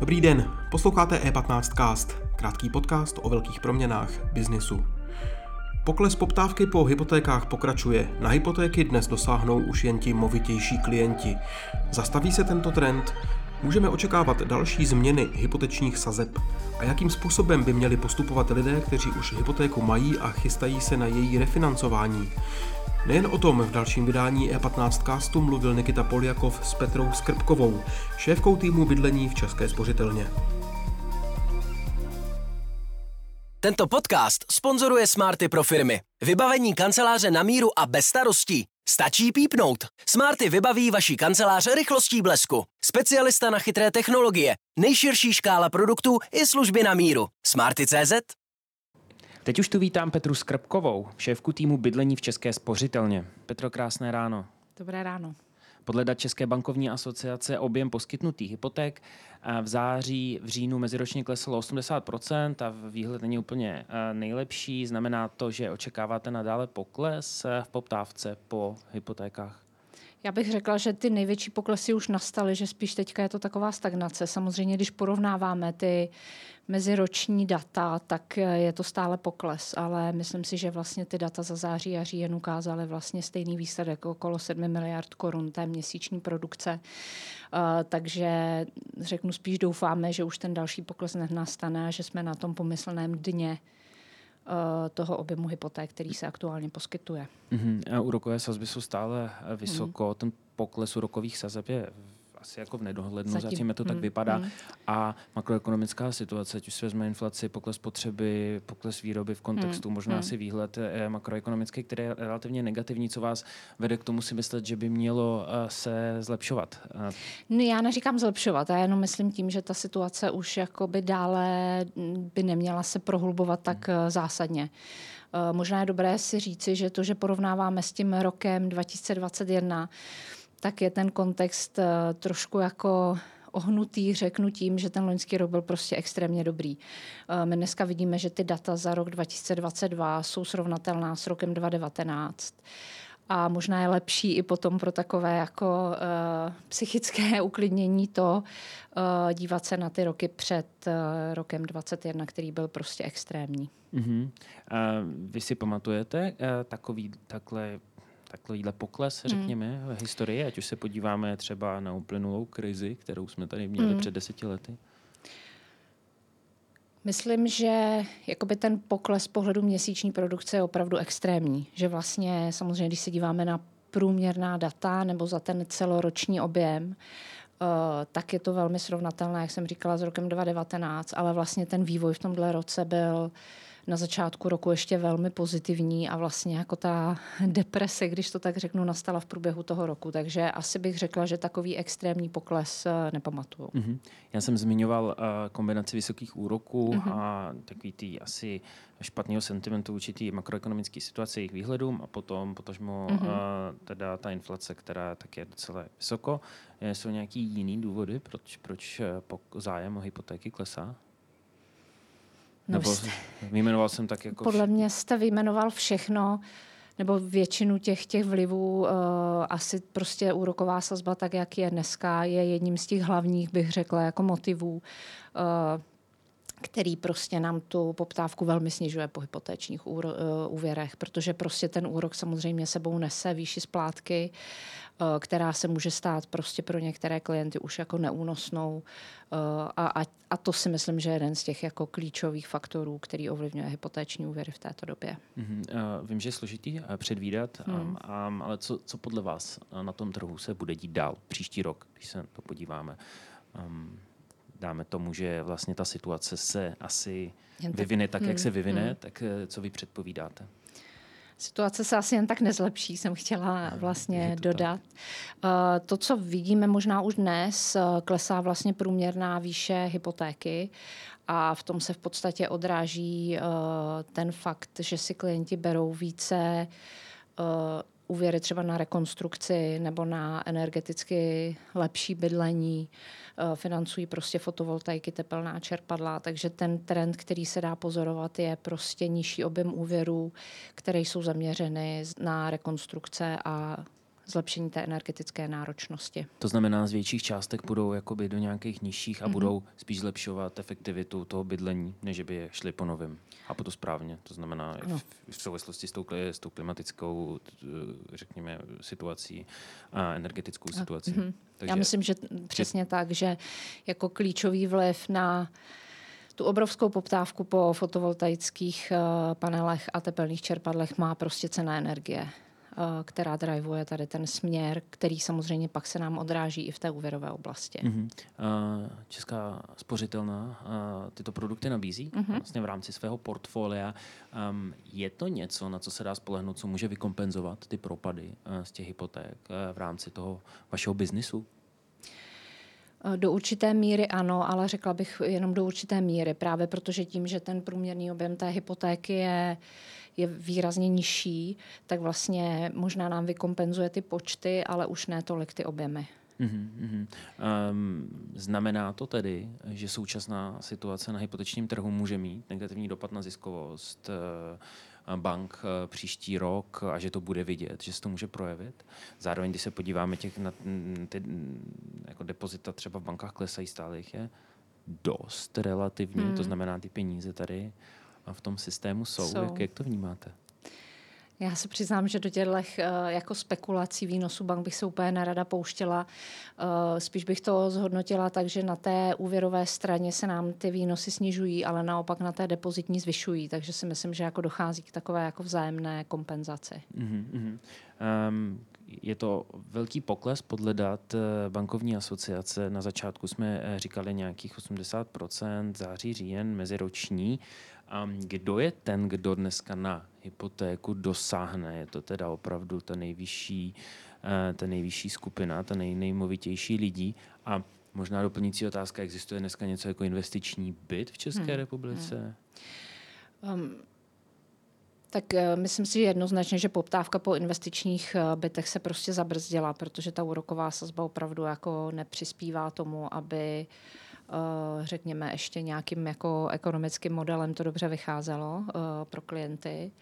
Dobrý den, posloucháte E15 Cast, krátký podcast o velkých proměnách biznisu. Pokles poptávky po hypotékách pokračuje. Na hypotéky dnes dosáhnou už jen ti movitější klienti. Zastaví se tento trend? Můžeme očekávat další změny hypotečních sazeb a jakým způsobem by měli postupovat lidé, kteří už hypotéku mají a chystají se na její refinancování. Nejen o tom v dalším vydání E15 castu mluvil Nikita Poljakov s Petrou Skrbkovou, šéfkou týmu bydlení v České spořitelně. Tento podcast sponzoruje Smarty pro firmy. Vybavení kanceláře na míru a bez starostí. Stačí pípnout. Smarty vybaví vaší kancelář rychlostí blesku. Specialista na chytré technologie, nejširší škála produktů i služby na míru. Smarty.cz Teď už tu vítám Petru Skrbkovou, šéfku týmu bydlení v České spořitelně. Petro, krásné ráno. Dobré ráno. Podle dat České bankovní asociace objem poskytnutých hypoték v září, v říjnu meziročně klesl 80% a výhled není úplně eh, nejlepší. Znamená to, že očekáváte nadále pokles eh, v poptávce po hypotékách? Já bych řekla, že ty největší poklesy už nastaly, že spíš teďka je to taková stagnace. Samozřejmě, když porovnáváme ty meziroční data, tak je to stále pokles, ale myslím si, že vlastně ty data za září a říjen ukázaly vlastně stejný výsledek, okolo 7 miliard korun té měsíční produkce. Uh, takže řeknu spíš doufáme, že už ten další pokles nenastane a že jsme na tom pomyslném dně Eh, toho objemu hypoték, který se aktuálně poskytuje. Uh-huh. A úrokové sazby jsou stále vysoko, uh-huh. ten pokles úrokových sazeb je asi jako v nedohlednu, zatím, zatím to tak mm, vypadá. Mm. A makroekonomická situace, ať už si vezme inflaci, pokles potřeby, pokles výroby v kontextu, mm, možná mm. asi výhled eh, makroekonomický, který je relativně negativní, co vás vede k tomu si myslet, že by mělo uh, se zlepšovat? Uh. No, já neříkám zlepšovat, já jenom myslím tím, že ta situace už jakoby dále by neměla se prohlubovat tak mm. zásadně. Možná je dobré si říci, že to, že porovnáváme s tím rokem 2021, tak je ten kontext uh, trošku jako ohnutý, řeknu tím, že ten loňský rok byl prostě extrémně dobrý. Uh, my dneska vidíme, že ty data za rok 2022 jsou srovnatelná s rokem 2019 a možná je lepší i potom pro takové jako uh, psychické uklidnění to uh, dívat se na ty roky před uh, rokem 2021, který byl prostě extrémní. Uh-huh. Uh, vy si pamatujete uh, takový takhle takovýhle pokles, hmm. řekněme, mm. v historii, ať už se podíváme třeba na uplynulou krizi, kterou jsme tady měli mm. před deseti lety? Myslím, že jakoby ten pokles pohledu měsíční produkce je opravdu extrémní. Že vlastně samozřejmě, když se díváme na průměrná data nebo za ten celoroční objem, uh, tak je to velmi srovnatelné, jak jsem říkala, s rokem 2019, ale vlastně ten vývoj v tomhle roce byl na začátku roku ještě velmi pozitivní a vlastně jako ta deprese, když to tak řeknu, nastala v průběhu toho roku. Takže asi bych řekla, že takový extrémní pokles eh, nepamatuju. Mm-hmm. Já jsem zmiňoval uh, kombinaci vysokých úroků mm-hmm. a takový tý asi špatného sentimentu určitý makroekonomické situace, jejich výhledům a potom potažmo mm-hmm. uh, teda ta inflace, která tak je docela vysoko. Jsou nějaký jiný důvody, proč, proč zájem o hypotéky klesá? No nebo jste, vyjmenoval jsem tak jako... Podle mě jste vyjmenoval všechno, nebo většinu těch, těch vlivů. Uh, asi prostě úroková sazba, tak jak je dneska, je jedním z těch hlavních, bych řekla, jako motivů. Uh, který prostě nám tu poptávku velmi snižuje po hypotečních úro, uh, úvěrech, protože prostě ten úrok samozřejmě sebou nese výši splátky, uh, která se může stát prostě pro některé klienty už jako neúnosnou uh, a, a, a to si myslím, že je jeden z těch jako klíčových faktorů, který ovlivňuje hypotéční úvěry v této době. Mm-hmm. Uh, vím, že je složitý předvídat, hmm. um, um, ale co, co podle vás na tom trhu se bude dít dál příští rok, když se to podíváme? Um, dáme tomu, že vlastně ta situace se asi jen vyvine tak, tak hmm, jak se vyvine, hmm. tak eh, co vy předpovídáte? Situace se asi jen tak nezlepší, jsem chtěla vlastně to dodat. Tak. Eh, to, co vidíme možná už dnes, eh, klesá vlastně průměrná výše hypotéky a v tom se v podstatě odráží ten fakt, že si klienti berou více úvěry třeba na rekonstrukci nebo na energeticky lepší bydlení, eh, financují prostě fotovoltaiky, tepelná čerpadla, takže ten trend, který se dá pozorovat, je prostě nižší objem úvěrů, které jsou zaměřeny na rekonstrukce a zlepšení té energetické náročnosti. To znamená, z větších částek budou jakoby do nějakých nižších a mm-hmm. budou spíš zlepšovat efektivitu toho bydlení, než by je šli po novém. A to správně. To znamená no. v, v souvislosti s tou, s tou klimatickou, řekněme, situací a energetickou situací. Mm-hmm. Takže, Já myslím, že přesně tak, že jako klíčový vliv na tu obrovskou poptávku po fotovoltaických uh, panelech a tepelných čerpadlech má prostě cena energie. Eh, která drivuje tady ten směr, který samozřejmě pak se nám odráží i v té úvěrové oblasti. Uh-huh. Česká spořitelná uh, tyto produkty nabízí uh-huh. vlastně v rámci svého portfolia. Um, je to něco, na co se dá spolehnout, co může vykompenzovat ty propady uh, z těch hypoték v rámci toho vašeho biznisu? Do určité míry ano, ale řekla bych jenom do určité míry, právě protože tím, že ten průměrný objem té hypotéky je uh, je výrazně nižší, tak vlastně možná nám vykompenzuje ty počty, ale už ne tolik ty objemy. Mm-hmm. Um, znamená to tedy, že současná situace na hypotečním trhu může mít negativní dopad na ziskovost uh, bank uh, příští rok a že to bude vidět, že se to může projevit. Zároveň, když se podíváme těch na ty jako depozita třeba v bankách klesají stále jich je dost relativně, hmm. to znamená ty peníze tady v tom systému jsou. jsou. Jak, jak to vnímáte? Já se přiznám, že do těchto eh, jako spekulací výnosu bank bych se úplně nerada pouštěla. Eh, spíš bych to zhodnotila tak, že na té úvěrové straně se nám ty výnosy snižují, ale naopak na té depozitní zvyšují. Takže si myslím, že jako dochází k takové jako vzájemné kompenzaci. Mm-hmm. Um, je to velký pokles podle dat eh, bankovní asociace. Na začátku jsme říkali nějakých 80%, září, říjen, meziroční. A kdo je ten, kdo dneska na hypotéku dosáhne? Je to teda opravdu ta nejvyšší, eh, ta nejvyšší skupina, ta nej, nejmovitější lidí. A možná doplňující otázka, existuje dneska něco jako investiční byt v České hmm. republice? Hmm. Um, tak uh, myslím si jednoznačně, že poptávka po investičních uh, bytech se prostě zabrzdila, protože ta úroková sazba opravdu jako nepřispívá tomu, aby uh, Eh, řekněme, ještě nějakým jako ekonomickým modelem to dobře vycházelo eh, pro klienty.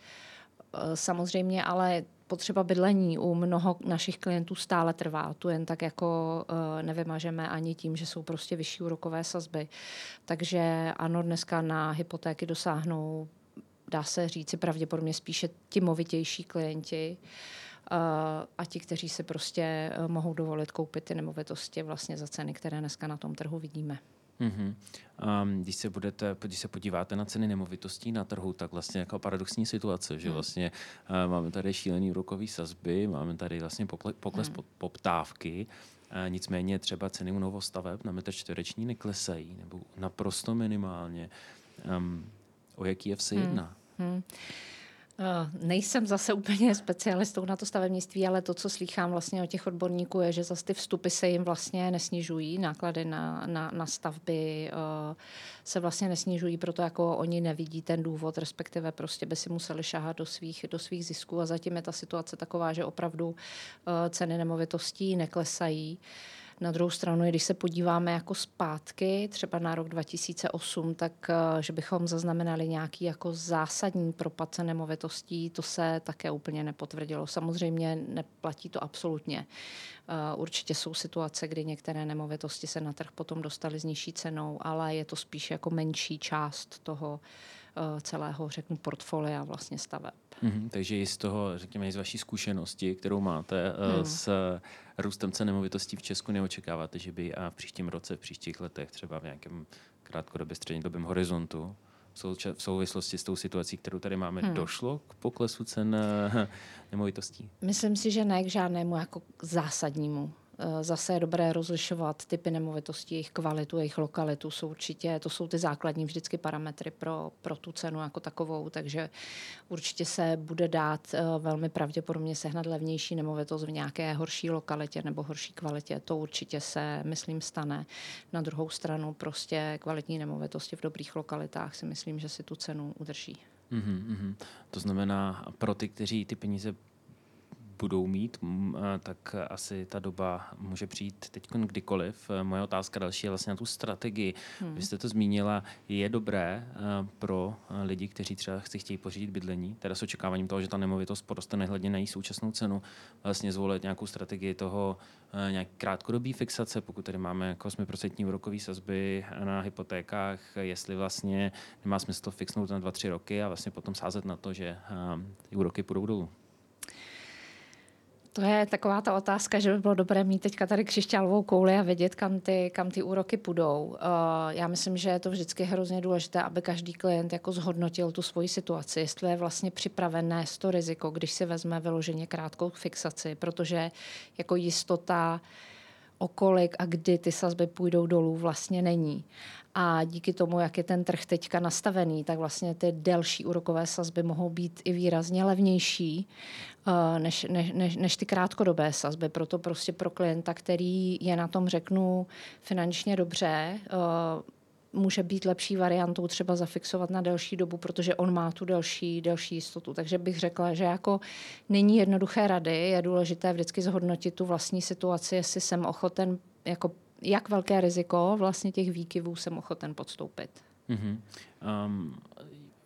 Eh, samozřejmě ale potřeba bydlení u mnoho našich klientů stále trvá. Tu jen tak jako nevymažeme ani tím, že jsou prostě vyšší úrokové sazby. Takže ano, dneska na hypotéky dosáhnou, dá se říci, pravděpodobně spíše ti movitější klienti a ti, kteří si prostě mohou dovolit koupit ty nemovitosti vlastně za ceny, které dneska na tom trhu vidíme. Mm-hmm. Um, když, se budete, když se podíváte na ceny nemovitostí na trhu, tak vlastně jako paradoxní situace, že mm. vlastně uh, máme tady šílený úrokový sazby, máme tady vlastně pokle, pokles mm. poptávky, uh, nicméně třeba ceny u novostaveb na metr čtvereční neklesají, nebo naprosto minimálně. Um, o jaký je se jedná? Mm. Mm. Eh, nejsem zase úplně specialistou na to stavebnictví, ale to, co slýchám vlastně od těch odborníků, je, že zase ty vstupy se jim vlastně nesnižují, náklady na, na, na stavby uh, se vlastně nesnižují, proto jako oni nevidí ten důvod, respektive prostě by si museli šahat do svých, do svých zisků a zatím je ta situace taková, že opravdu uh, ceny nemovitostí neklesají. Na druhou stranu, když se podíváme jako zpátky, třeba na rok 2008, tak eh, že bychom zaznamenali nějaký jako zásadní propad cen nemovitostí, to se také úplně nepotvrdilo. Samozřejmě neplatí to absolutně. Eh, určitě jsou situace, kdy některé nemovitosti se na trh potom dostaly s nižší cenou, ale je to spíš jako menší část toho eh, celého, řeknu, portfolia vlastně staveb. Mm-hmm, takže i z toho, řekněme, i z vaší zkušenosti, kterou máte mm. s růstem cen nemovitostí v Česku, neočekáváte, že by a v příštím roce, v příštích letech, třeba v nějakém krátkodobě střednědobém horizontu, v souvislosti s tou situací, kterou tady máme, hmm. došlo k poklesu cen eh, nemovitostí? Myslím si, že ne k žádnému jako zásadnímu. Eh, zase je dobré rozlišovat typy nemovitostí, jejich kvalitu, jejich lokalitu. Jsou určitě, to jsou ty základní vždycky parametry pro, pro tu cenu jako takovou, takže určitě se bude dát eh, velmi pravděpodobně sehnat levnější nemovitost v nějaké horší lokalitě nebo horší kvalitě. To určitě se, myslím, stane. Na druhou stranu prostě kvalitní nemovitosti v dobrých lokalitách si myslím, že si tu cenu udrží. Mm-hmm. To znamená, pro ty, kteří ty peníze budou mít, tak asi ta doba může přijít teď kdykoliv. Moje otázka další je vlastně na tu strategii. Hmm. Vy jste to zmínila, je dobré pro lidi, kteří třeba si chtějí pořídit bydlení, teda s očekáváním toho, že ta nemovitost poroste nehledně na její současnou cenu, vlastně zvolit nějakou strategii toho nějak krátkodobý fixace, pokud tady máme jako 8% úrokový sazby na hypotékách, jestli vlastně nemá smysl to fixnout na 2-3 roky a vlastně potom sázet na to, že ty úroky půjdou dolů. To je taková ta otázka, že by bylo dobré mít teďka tady křišťálovou kouli a vědět, kam ty, kam ty úroky půjdou. Uh, já myslím, že je to vždycky hrozně důležité, aby každý klient jako zhodnotil tu svoji situaci, jestli je vlastně připraven nést to riziko, když si vezme vyloženě krátkou fixaci, protože jako jistota o kolik a kdy ty sazby půjdou dolů, vlastně není. A díky tomu, jak je ten trh teďka nastavený, tak vlastně ty delší úrokové sazby mohou být i výrazně levnější uh, než, než, než, než ty krátkodobé sazby. Proto prostě pro klienta, který je na tom, řeknu, finančně dobře, uh, může být lepší variantou třeba zafixovat na delší dobu, protože on má tu delší, delší jistotu. Takže bych řekla, že jako není jednoduché rady, je důležité vždycky zhodnotit tu vlastní situaci, jestli jsem ochoten, jako jak velké riziko vlastně těch výkyvů jsem ochoten podstoupit. Mm-hmm. Um,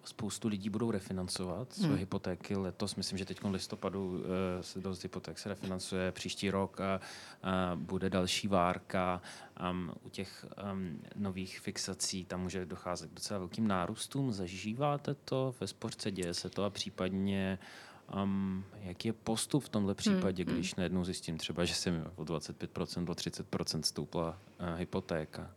spoustu lidí budou refinancovat své hmm. hypotéky. Letos, myslím, že teď v listopadu uh, se dost hypoték se refinancuje, příští rok a, uh, bude další várka. Um, u těch um, nových fixací tam může docházet k docela velkým nárůstům. Zažíváte to ve spořce, děje se to a případně Um, jaký je postup v tomhle případě, hmm. když najednou zjistím třeba, že se mi o 25%, o 30% stoupla uh, hypotéka?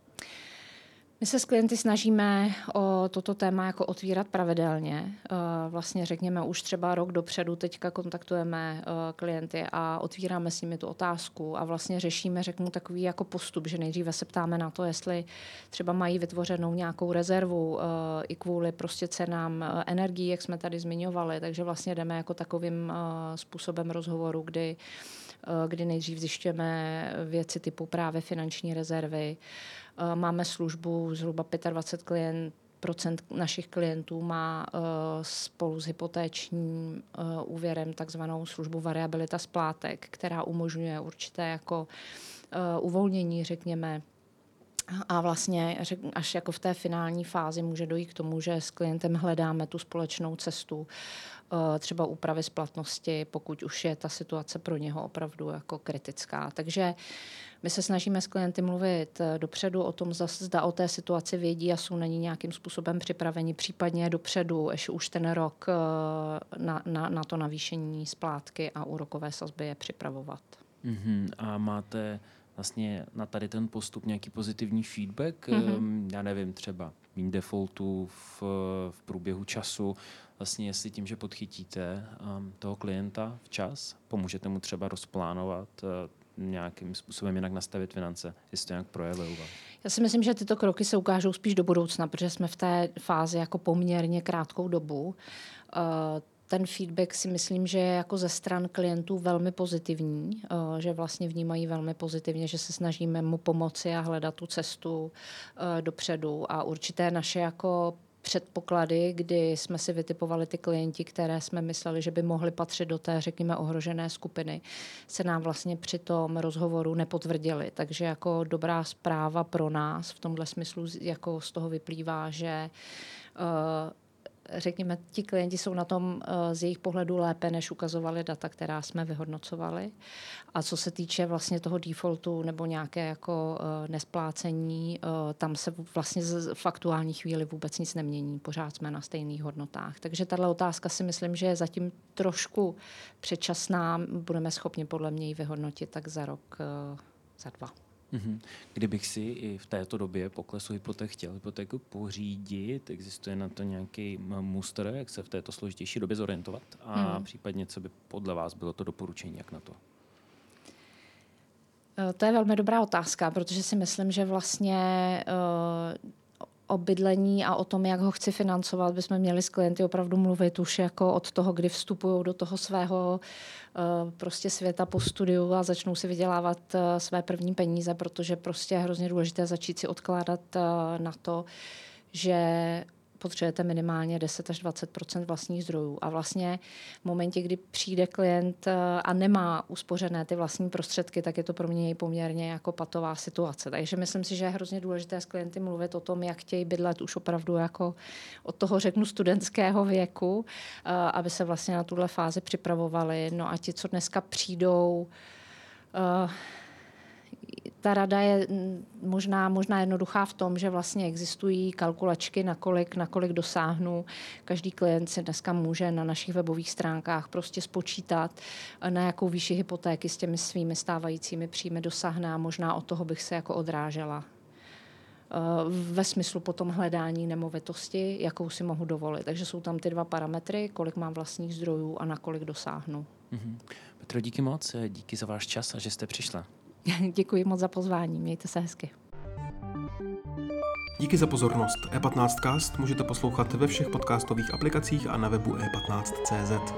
My se s klienty snažíme o toto téma jako otvírat pravidelně. Eh, vlastně řekněme už třeba rok dopředu teďka kontaktujeme eh, klienty a otvíráme s nimi tu otázku a vlastně řešíme, řeknu, takový jako postup, že nejdříve se ptáme na to, jestli třeba mají vytvořenou nějakou rezervu eh, i kvůli prostě cenám energií, jak jsme tady zmiňovali, takže vlastně jdeme jako takovým způsobem rozhovoru, kdy kdy nejdřív zjišťujeme věci typu právě finanční rezervy, Eh, máme službu zhruba 25 klient, procent našich klientů má uh, spolu s hypotéčním úvěrem takzvanou službu variabilita splátek, která umožňuje určité jako uvolnění, řekněme, a vlastně až jako v té finální fázi může dojít k tomu, že s klientem hledáme tu společnou cestu, třeba úpravy splatnosti, pokud už je ta situace pro něho opravdu jako kritická. Takže my se snažíme s klienty mluvit eh, dopředu o tom, zda o té situaci vědí a jsou na ní nějakým způsobem připraveni, případně dopředu, ještě už ten rok eh, na, na, na to navýšení splátky a úrokové sazby je připravovat. Mm-hmm. A máte vlastně na tady ten postup nějaký pozitivní feedback? Mm-hmm. Já nevím, třeba mín defaultů v, v průběhu času, vlastně jestli tím, že podchytíte um, toho klienta včas, pomůžete mu třeba rozplánovat uh, nějakým způsobem jinak nastavit finance, jestli to nějak projevuje u vás? Já si myslím, že tyto kroky se ukážou spíš do budoucna, protože jsme v té fázi jako poměrně krátkou dobu. Uh, ten feedback si myslím, že je jako ze stran klientů velmi pozitivní, uh, že vlastně vnímají velmi pozitivně, že se snažíme mu pomoci a hledat tu cestu uh, dopředu a určité naše jako předpoklady, kdy jsme si vytipovali ty klienti, které jsme mysleli, že by mohli patřit do té, řekněme, ohrožené skupiny, se nám vlastně při tom rozhovoru nepotvrdili. Takže jako dobrá zpráva pro nás v tomhle smyslu jako z toho vyplývá, že uh, řekněme, ti klienti jsou na tom eh, z jejich pohledu lépe, než ukazovali data, která jsme vyhodnocovali. A co se týče vlastně toho defaultu nebo nějaké jako eh, nesplácení, eh, tam se vlastně v aktuální chvíli vůbec nic nemění. Pořád jsme na stejných hodnotách. Takže tahle otázka si myslím, že je zatím trošku předčasná. Budeme schopni podle mě ji vyhodnotit tak za rok, za dva. Mm-hmm. Kdybych si i v této době poklesu hypoték chtěl hypotéku pořídit, existuje na to nějaký muster, jak se v této složitější době zorientovat a mm. případně, co by podle vás bylo to doporučení, jak na to? Eh, to je velmi dobrá otázka, protože si myslím, že vlastně uh, bydlení a o tom, jak ho chci financovat, bychom měli s klienty opravdu mluvit už jako od toho, kdy vstupují do toho svého uh, prostě světa po studiu a začnou si vydělávat uh, své první peníze, protože prostě je hrozně důležité začít si odkládat uh, na to, že potřebujete minimálně 10 až 20 vlastních zdrojů. A vlastně v momentě, kdy přijde klient eh, a nemá uspořené ty vlastní prostředky, tak je to pro mě poměrně jako patová situace. Takže myslím si, že je hrozně důležité s klienty mluvit o tom, jak chtějí bydlet už opravdu jako od toho řeknu studentského věku, eh, aby se vlastně na tuhle fázi připravovali. No a ti, co dneska přijdou, uh, ta rada je možná, možná jednoduchá v tom, že vlastně existují kalkulačky, nakolik, nakolik dosáhnu. Každý klient si dneska může na našich webových stránkách prostě spočítat, na jakou výši hypotéky s těmi svými stávajícími příjmy dosáhne a možná od toho bych se jako odrážela eh, ve smyslu potom hledání nemovitosti, jakou si mohu dovolit. Takže jsou tam ty dva parametry, kolik mám vlastních zdrojů a na kolik dosáhnu. Mm-hmm. Petro, díky moc, díky za váš čas a že jste přišla. Děkuji moc za pozvání, mějte se hezky. Díky za pozornost. E15cast můžete poslouchat ve všech podcastových aplikacích a na webu e15.cz.